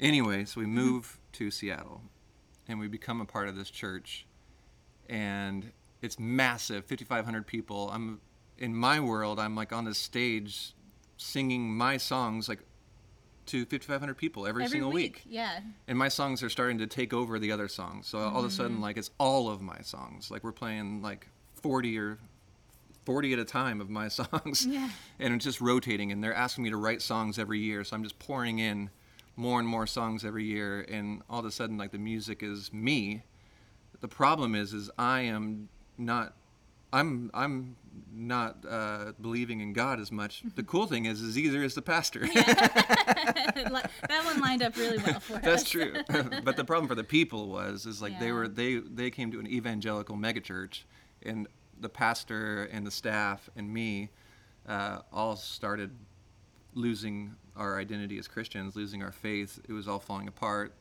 Anyway, so we mm-hmm. move to Seattle, and we become a part of this church, and it's massive, 5,500 people. I'm in my world. I'm like on this stage, singing my songs like to 5,500 people every, Every single week. week. Yeah. And my songs are starting to take over the other songs. So all of a mm-hmm. sudden, like it's all of my songs. Like we're playing like 40 or 40 at a time of my songs. Yeah. And it's just rotating. And they're asking me to write songs every year. So I'm just pouring in more and more songs every year. And all of a sudden, like the music is me. The problem is, is I am not. I'm I'm not uh, believing in God as much. The cool thing is, is either is the pastor. That one lined up really well for us. That's true. but the problem for the people was is like they were they they came to an evangelical megachurch, and the pastor and the staff and me uh, all started losing our identity as Christians, losing our faith. It was all falling apart.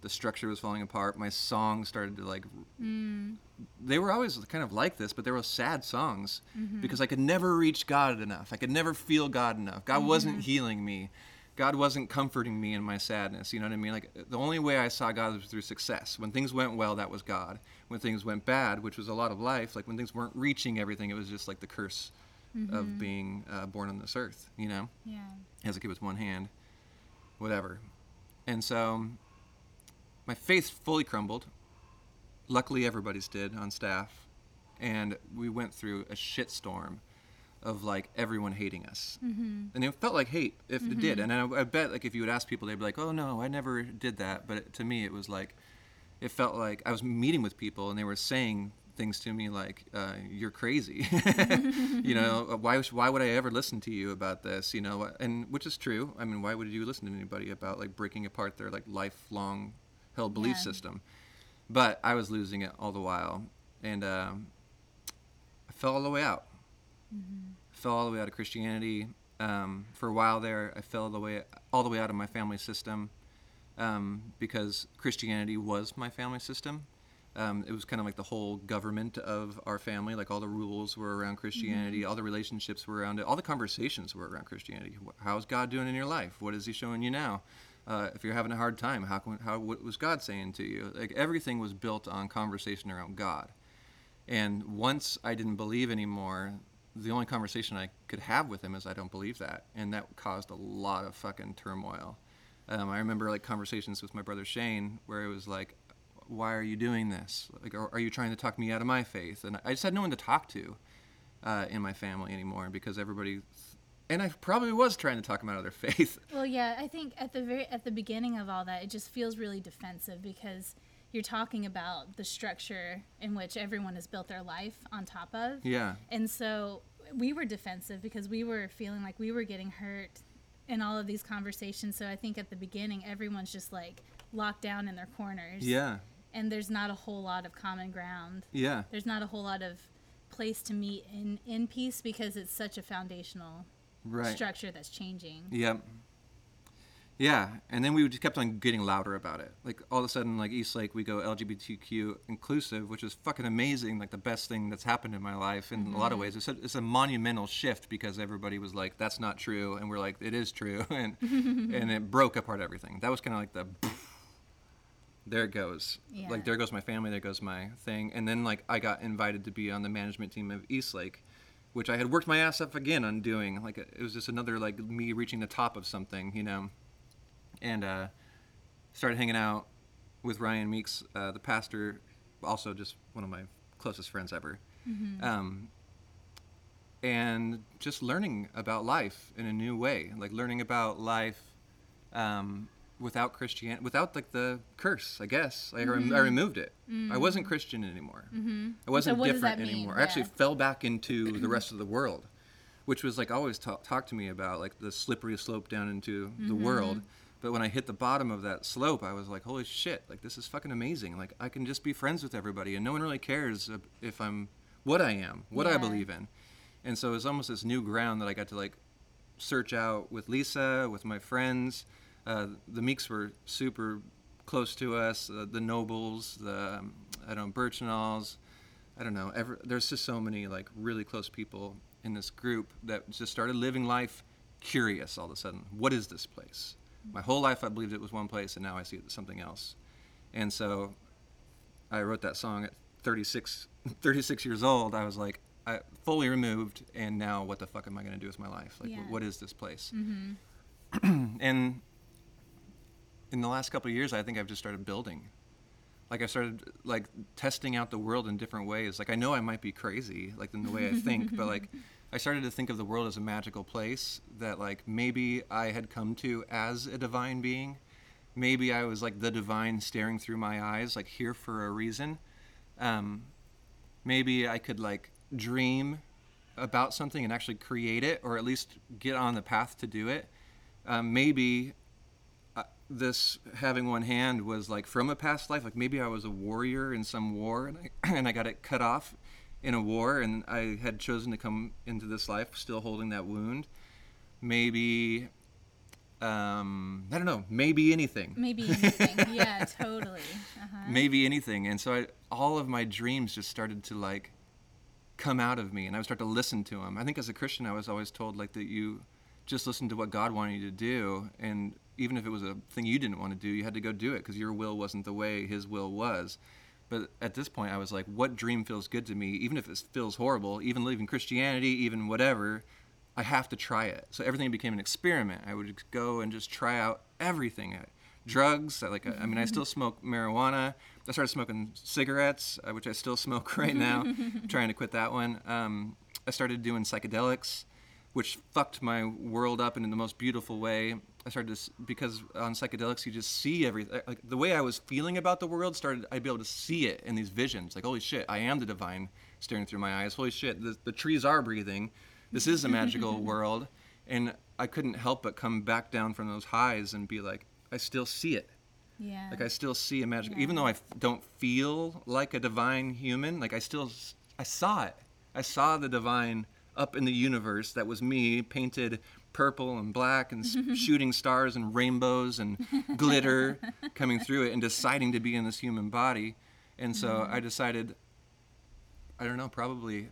The structure was falling apart. My songs started to like. Mm. They were always kind of like this, but they were sad songs mm-hmm. because I could never reach God enough. I could never feel God enough. God wasn't mm-hmm. healing me. God wasn't comforting me in my sadness. You know what I mean? Like the only way I saw God was through success. When things went well, that was God. When things went bad, which was a lot of life, like when things weren't reaching everything, it was just like the curse of being uh, born on this earth. You know, Yeah. as a kid with one hand, whatever. And so my faith fully crumbled. Luckily, everybody's did on staff, and we went through a shitstorm of like everyone hating us, mm-hmm. and it felt like hate if it did. And I, I bet like if you would ask people, they'd be like, "Oh no, I never did that." But to me, it was like it felt like I was meeting with people, and they were saying things to me like, uh, "You're crazy," you know. Why why would I ever listen to you about this? You know, and which is true. I mean, why would you listen to anybody about like breaking apart their like lifelong held belief Yeah. system? But I was losing it all the while, and um, I fell all the way out. Fell all the way out of Christianity. Um, for a while there, I fell all the way all the way out of my family system um, because Christianity was my family system. Um, it was kind of like the whole government of our family. Like all the rules were around Christianity, all the relationships were around it, all the conversations were around Christianity. How's God doing in your life? What is He showing you now? Uh, if you're having a hard time, how, can, how what was God saying to you? Like everything was built on conversation around God. And once I didn't believe anymore, the only conversation I could have with him is I don't believe that, and that caused a lot of fucking turmoil. Um, I remember like conversations with my brother Shane where it was like, "Why are you doing this? Like, are, are you trying to talk me out of my faith?" And I just had no one to talk to uh, in my family anymore because everybody, and I probably was trying to talk them out of their faith. Well, yeah, I think at the very at the beginning of all that, it just feels really defensive because you're talking about the structure in which everyone has built their life on top of. yeah, And so we were defensive because we were feeling like we were getting hurt in all of these conversations. So I think at the beginning, everyone's just like locked down in their corners. Yeah. And there's not a whole lot of common ground. Yeah. There's not a whole lot of place to meet in in peace because it's such a foundational Right. structure that's changing. Yep. Yeah, and then we just kept on getting louder about it. Like all of a sudden, like East Lake, we go LGBTQ inclusive, which is fucking amazing. Like the best thing that's happened in my life in a lot of mm-hmm. ways. It's a, it's a monumental shift because everybody was like, "That's not true," and we're like, "It is true," and and it broke apart everything. That was kind of like the. There it goes. Yeah. Like there goes my family. There goes my thing. And then like I got invited to be on the management team of East Lake, which I had worked my ass off again on doing. Like it was just another like me reaching the top of something, you know. And uh, started hanging out with Ryan Meeks, uh, the pastor, also just one of my closest friends ever. Um, and just learning about life in a new way, like learning about life um, without Christianity, without like the curse, I guess. Like I, rem- I removed it. I wasn't Christian anymore. Mm-hmm. I wasn't does different anymore. I actually fell back into the rest of the world, which was like always talk, talk to me about like the slippery slope down into the Mm-hmm. world. But when I hit the bottom of that slope, I was like, holy shit, like this is fucking amazing. Like I can just be friends with everybody and no one really cares if- I'm what I am, what I believe in. And so it was almost this new ground that I got to like search out with Lisa, with my friends. Uh, the Meeks were super close to us. Uh, the Nobles, the um, I don't know Birchnalls. I don't know. Ever, there's just so many like really close people in this group that just started living life curious all of a sudden. What is this place? My whole life I believed it was one place, and now I see it as something else. And so I wrote that song at 36, 36 years old. I was like, I fully removed, and now what the fuck am I going to do with my life? Like, Yeah. what is this place? Mm-hmm. and in the last couple of years, I think I've just started building. Like I started like testing out the world in different ways. Like I know I might be crazy, like in the way I think, but like I started to think of the world as a magical place that like maybe I had come to as a divine being. Maybe I was like the divine staring through my eyes, like here for a reason. Um, maybe I could like dream about something and actually create it, or at least get on the path to do it. Um, maybe uh, this having one hand was like from a past life. Like maybe I was a warrior in some war, and I and I got it cut off in a war, and I had chosen to come into this life still holding that wound. Maybe. Um, I don't know. Maybe anything Maybe anything. yeah, totally. Uh-huh. maybe anything and so I, all of my dreams just started to like come out of me and i would start to listen to them i think as a christian i was always told like that you just listen to what god wanted you to do and even if it was a thing you didn't want to do you had to go do it because your will wasn't the way his will was but at this point i was like what dream feels good to me even if it feels horrible even leaving christianity even whatever I have to try it. So everything became an experiment. I would go and just try out everything. Drugs, I like I mean, I still smoke marijuana. I started smoking cigarettes, uh, which I still smoke right now. trying to quit that one. Um, I started doing psychedelics, which fucked my world up and in the most beautiful way. I started to because on psychedelics you just see everything. Uh, like the way I was feeling about the world started. I'd be able to see it in these visions. Like holy shit, I am the divine staring through my eyes. Holy shit, the, the trees are breathing. This is a magical world, and I couldn't help but come back down from those highs and be like, I still see it. Yeah. Like I still see a magic, Yeah. even though I f- don't feel like a divine human. Like I still, I saw it. I saw the divine up in the universe that was me, painted purple and black and shooting stars and rainbows and glitter coming through it, and deciding to be in this human body. And so mm-hmm. I decided, I don't know, probably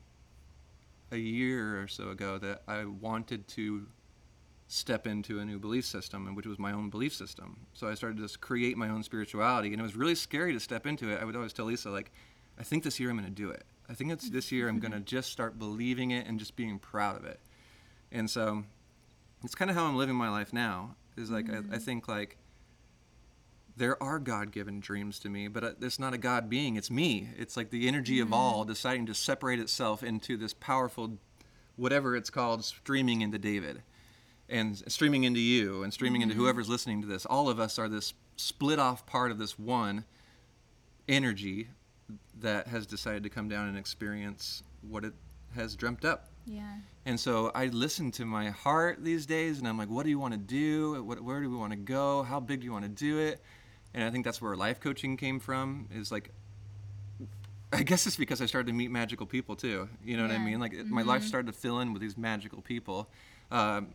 a year or so ago that I wanted to step into a new belief system, and which was my own belief system. So I started to just create my own spirituality, and it was really scary to step into it. I would always tell Lisa, like, I think this year I'm going to do it. I think it's this year I'm going to just start believing it and just being proud of it. And so it's kind of how I'm living my life now. Is like I, I mm-hmm. think like there are God-given dreams to me, but uh, it's not a God being. It's me. It's like the energy of mm-hmm. all deciding to separate itself into this powerful, whatever it's called, streaming into David, and streaming into you, and streaming into mm-hmm. whoever's listening to this. All of us are this split off part of this one energy that has decided to come down and experience what it has dreamt up. Yeah. And so I listen to my heart these days, and I'm like, what do you want to do? What, where do we want to go? How big do you want to do it? And I think that's where life coaching came from. Is like, I guess it's because I started to meet magical people too. You know what I mean? Like it- my life started to fill in with these magical people. Um,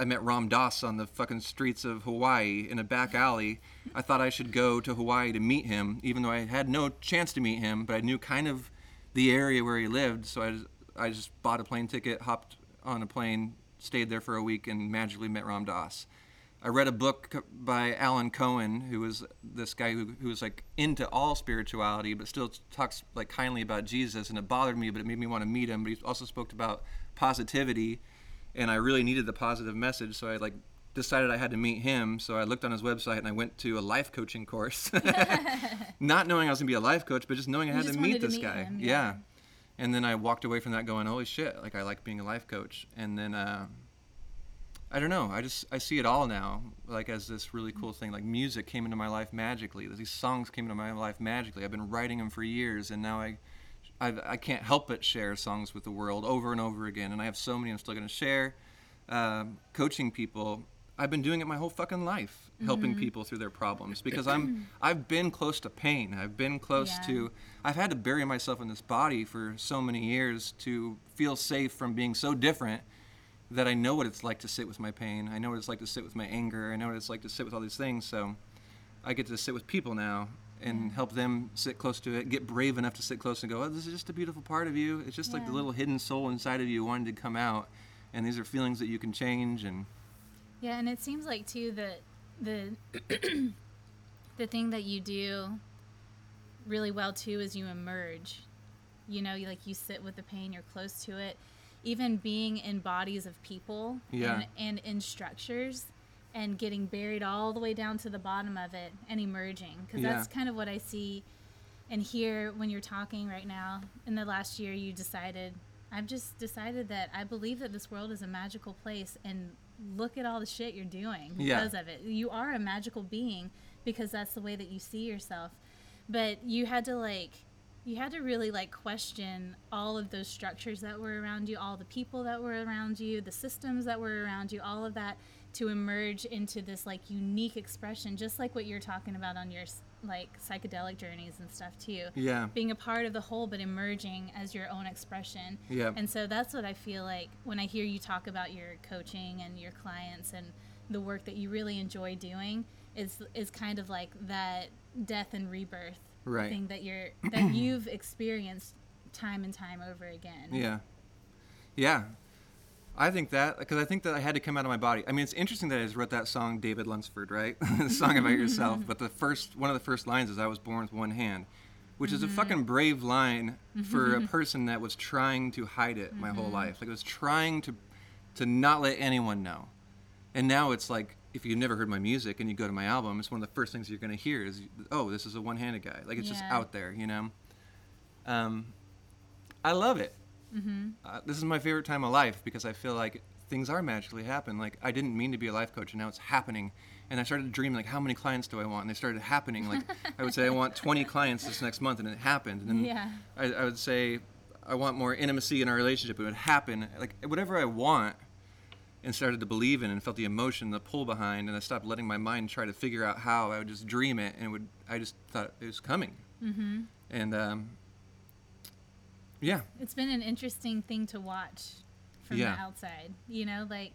I met Ram Dass on the fucking streets of Hawaii in a back alley. I thought I should go to Hawaii to meet him, even though I had no chance to meet him, but I knew kind of the area where he lived. So I just, I just bought a plane ticket, hopped on a plane, stayed there for a week, and magically met Ram Dass. I read a book by Alan Cohen, who was this guy who, who was like into all spirituality, but still talks like kindly about Jesus, and it bothered me, but it made me want to meet him. But he also spoke about positivity, and I really needed the positive message, so I like decided I had to meet him. So I looked on his website and I went to a life coaching course, not knowing I was gonna be a life coach, but just knowing I had to meet to this meet guy. him, yeah. yeah. And then I walked away from that going, holy shit, like I like being a life coach. And then. Uh, I don't know. I just I see it all now, like as this really cool thing. Like music came into my life magically. These songs came into my life magically. I've been writing them for years, and now I, I've, I can't help but share songs with the world over and over again. And I have so many I'm still going to share. Um, coaching people, I've been doing it my whole fucking life, helping people through their problems because I'm I've been close to pain. I've been close Yeah. to. I've had to bury myself in this body for so many years to feel safe from being so different that I know what it's like to sit with my pain. I know what it's like to sit with my anger. I know what it's like to sit with all these things. So I get to sit with people now and mm. help them sit close to it, get brave enough to sit close and go, oh, this is just a beautiful part of you. It's just like the little hidden soul inside of you wanting to come out. And these are feelings that you can change. And Yeah, and it seems like too that the the thing that you do really well too is you emerge. You know, you like you sit with the pain, you're close to it. Even being in bodies of people Yeah. and, and in structures and getting buried all the way down to the bottom of it and emerging because Yeah. that's kind of what I see and hear when you're talking right now. In the last year, you decided, I've just decided that I believe that this world is a magical place, and look at all the shit you're doing Yeah. because of it. You are a magical being because that's the way that you see yourself. But you had to like, you had to really like question all of those structures that were around you, all the people that were around you, the systems that were around you, all of that to emerge into this like unique expression, just like what you're talking about on your like psychedelic journeys and stuff too. yeah, Being a part of the whole, but emerging as your own expression. yeah, And so that's what I feel like when I hear you talk about your coaching and your clients and the work that you really enjoy doing is is kind of like that death and rebirth Right. thing that you're that you've experienced time and time over again. yeah, yeah. I think that because I think that I had to come out of my body. I mean, it's interesting that I just wrote that song, David Lunsford, right? the song about yourself. Mm-hmm. But the first one of the first lines is "I was born with one hand," which is a mm-hmm. fucking brave line for a person that was trying to hide it my whole mm-hmm. life. Like I was trying to to not let anyone know. And now it's like if you've never heard my music and you go to my album, it's one of the first things you're going to hear is, "Oh, this is a one-handed guy." Like it's just out there, you know. Um, I love it. Uh, this is my favorite time of life because I feel like things are magically happen. Like I didn't mean to be a life coach, and now it's happening. And I started to dream like, how many clients do I want? And they started happening. Like I would say, I want 20 clients this next month, and it happened. And then Yeah. I, I would say, I want more intimacy in our relationship. It would happen. Like whatever I want, and started to believe in, and felt the emotion, the pull behind, and I stopped letting my mind try to figure out how. I would just dream it, and it would. I just thought it was coming. Mm-hmm. And um, yeah, It's been an interesting thing to watch from Yeah. the outside. You know, like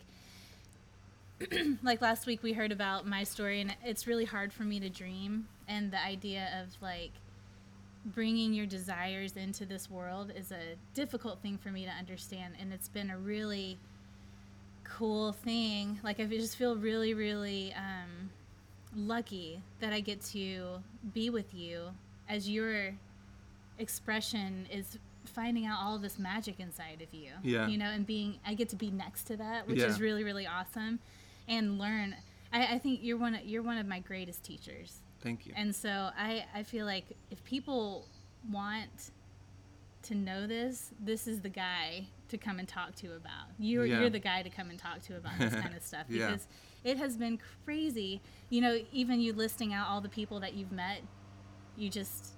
like last week we heard about my story and it's really hard for me to dream and the idea of like bringing your desires into this world is a difficult thing for me to understand and it's been a really cool thing like i just feel really really um, lucky that i get to be with you as your expression is finding out all this magic inside of you Yeah. you know and being i get to be next to that which Yeah. is really really awesome and learn I, I think you're one of you're one of my greatest teachers thank you. and so I, I feel like if people want to know this, this is the guy to come and talk to about. You're, Yeah. you're the guy to come and talk to about this kind of stuff Yeah. because it has been crazy. You know, even you listing out all the people that you've met, you just,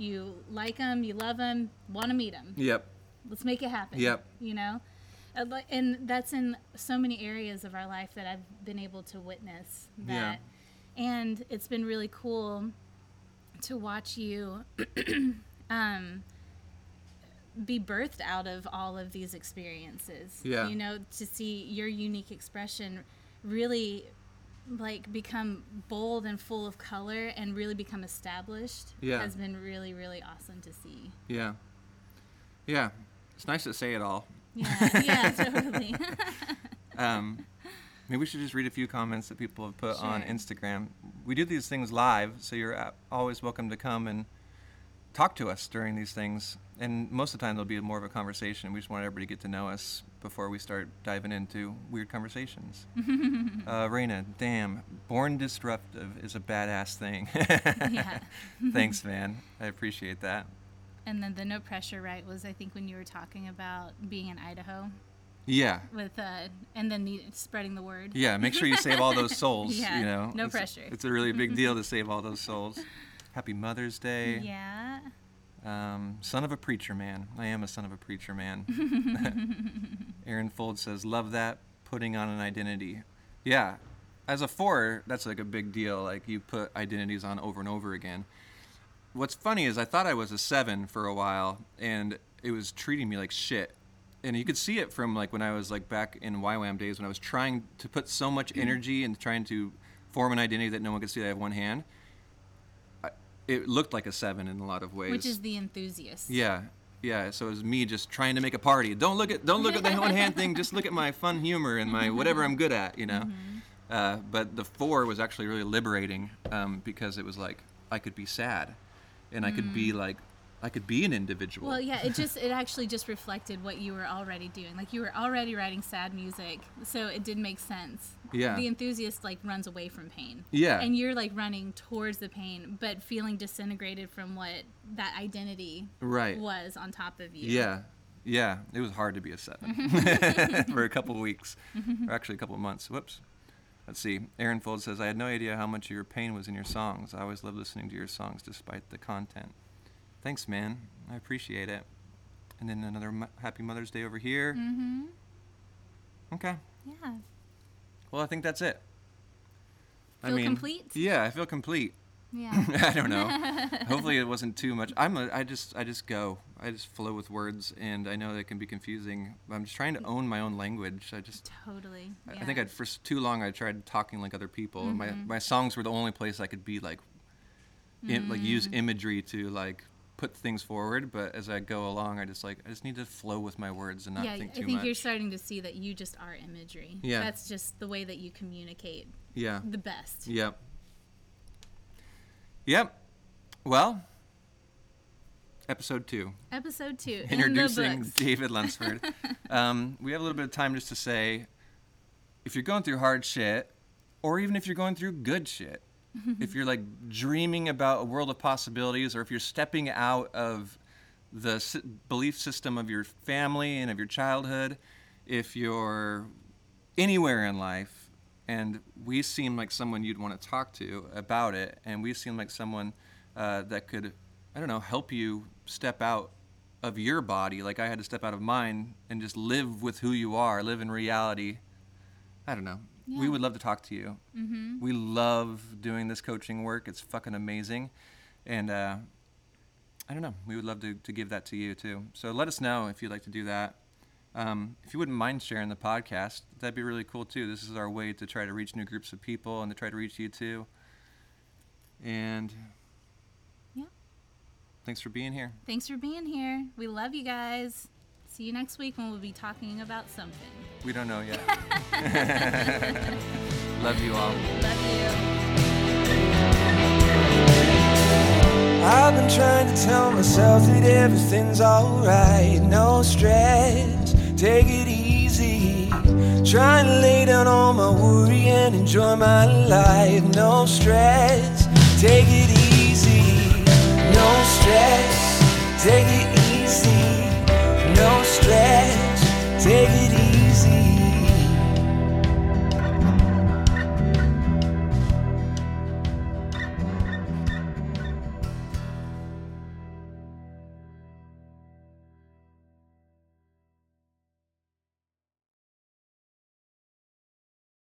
you like them, you love them, want to meet them. Yep. Let's make it happen. Yep. You know? Uh, And that's in so many areas of our life that I've been able to witness Yeah. that. And it's been really cool to watch you um, be birthed out of all of these experiences. Yeah. You know, to see your unique expression really like become bold and full of color and really become established Yeah. has been really, really awesome to see. Yeah. Yeah. It's nice to say it all. Yeah, yeah, totally. Um, maybe we should just read a few comments that people have put on Instagram. We do these things live, so you're always welcome to come and talk to us during these things. And most of the time, there'll be more of a conversation. We just want everybody to get to know us before we start diving into weird conversations. uh, Raina, damn, born disruptive is a badass thing. Yeah. Thanks, man. I appreciate that. and then the no pressure right was I think when you were talking about being in Idaho Yeah. with uh and then the, spreading the word. Yeah, make sure you save all those souls. Yeah, you know, no It's- pressure. It's a really big deal to save all those souls. Happy Mother's Day. Yeah. Um, son of a preacher man. I am a son of a preacher man. Aaron Fold says, "Love that putting on an identity." Yeah, as a four, that's like a big deal. Like you put identities on over and over again. What's funny is I thought I was a seven for a while, and it was treating me like shit. And you could see it from like when I was like back in YWAM days when I was trying to put so much energy and trying to form an identity that no one could see that I have one hand. It looked like a seven in a lot of ways. Which is the enthusiast. Yeah, yeah. So it was me just trying to make a party. Don't look at don't look at the one hand thing. Just look at my fun humor and my whatever I'm good at. You know. Uh, but the four was actually really liberating um, because it was like I could be sad, and I could be like I could be an individual. Well, yeah, it just it actually just reflected what you were already doing. Like you were already writing sad music, so it did make sense. Yeah. The enthusiast like runs away from pain. Yeah. And you're like running towards the pain, but feeling disintegrated from what that identity Right. was on top of you. Yeah, yeah. It was hard to be a seven for a couple of weeks, or actually a couple of months. Whoops. Let's see. Aaron Fold says, "I had no idea how much of your pain was in your songs. I always loved listening to your songs, despite the content." Thanks, man. I appreciate it. And then another mo- Happy Mother's Day over here. Mm-hmm. Okay. Yeah. Well, I think that's it. I mean, complete? Yeah, I feel complete. Yeah. I don't know. Hopefully, it wasn't too much. I'm a, I just I just go. I just flow with words, and I know that can be confusing. But I'm just trying to own my own language. I just totally. I- Yeah. I think I'd for too long I tried talking like other people. My Mm-hmm. my songs were the only place I could be like, im- like use Mm. imagery to like put things forward. But as I go along, I just like I just need to flow with my words and not yeah, think I think much. you're starting to see that you just are imagery. Yeah. That's just the way that you communicate yeah. the best. Yep. Yep. Well, episode two. Episode two. introducing in. David Lunsford. um, we have a little bit of time just to say if you're going through hard shit, or even if you're going through good shit, if you're like dreaming about a world of possibilities, or if you're stepping out of the belief system of your family and of your childhood, if you're anywhere in life and we seem like someone you'd want to talk to about it and we seem like someone uh, that could i don't know help you step out of your body like i had to step out of mine and just live with who you are live in reality i don't know we would love to talk to you mm-hmm. we love doing this coaching work it's fucking amazing and uh, i don't know we would love to, to give that to you too so let us know if you'd like to do that um, if you wouldn't mind sharing the podcast, that'd be really cool too. This is our way to try to reach new groups of people and to try to reach you too. And Yeah. thanks for being here. Thanks for being here. We love you guys. See you next week when we'll be talking about something. We don't know yet. Love you all. Love you. I've been trying to tell myself that everything's alright, no stress, take it easy. Trying to lay down all my worry and enjoy my life, no stress, take it easy. No stress, take it no stress. Take it easy.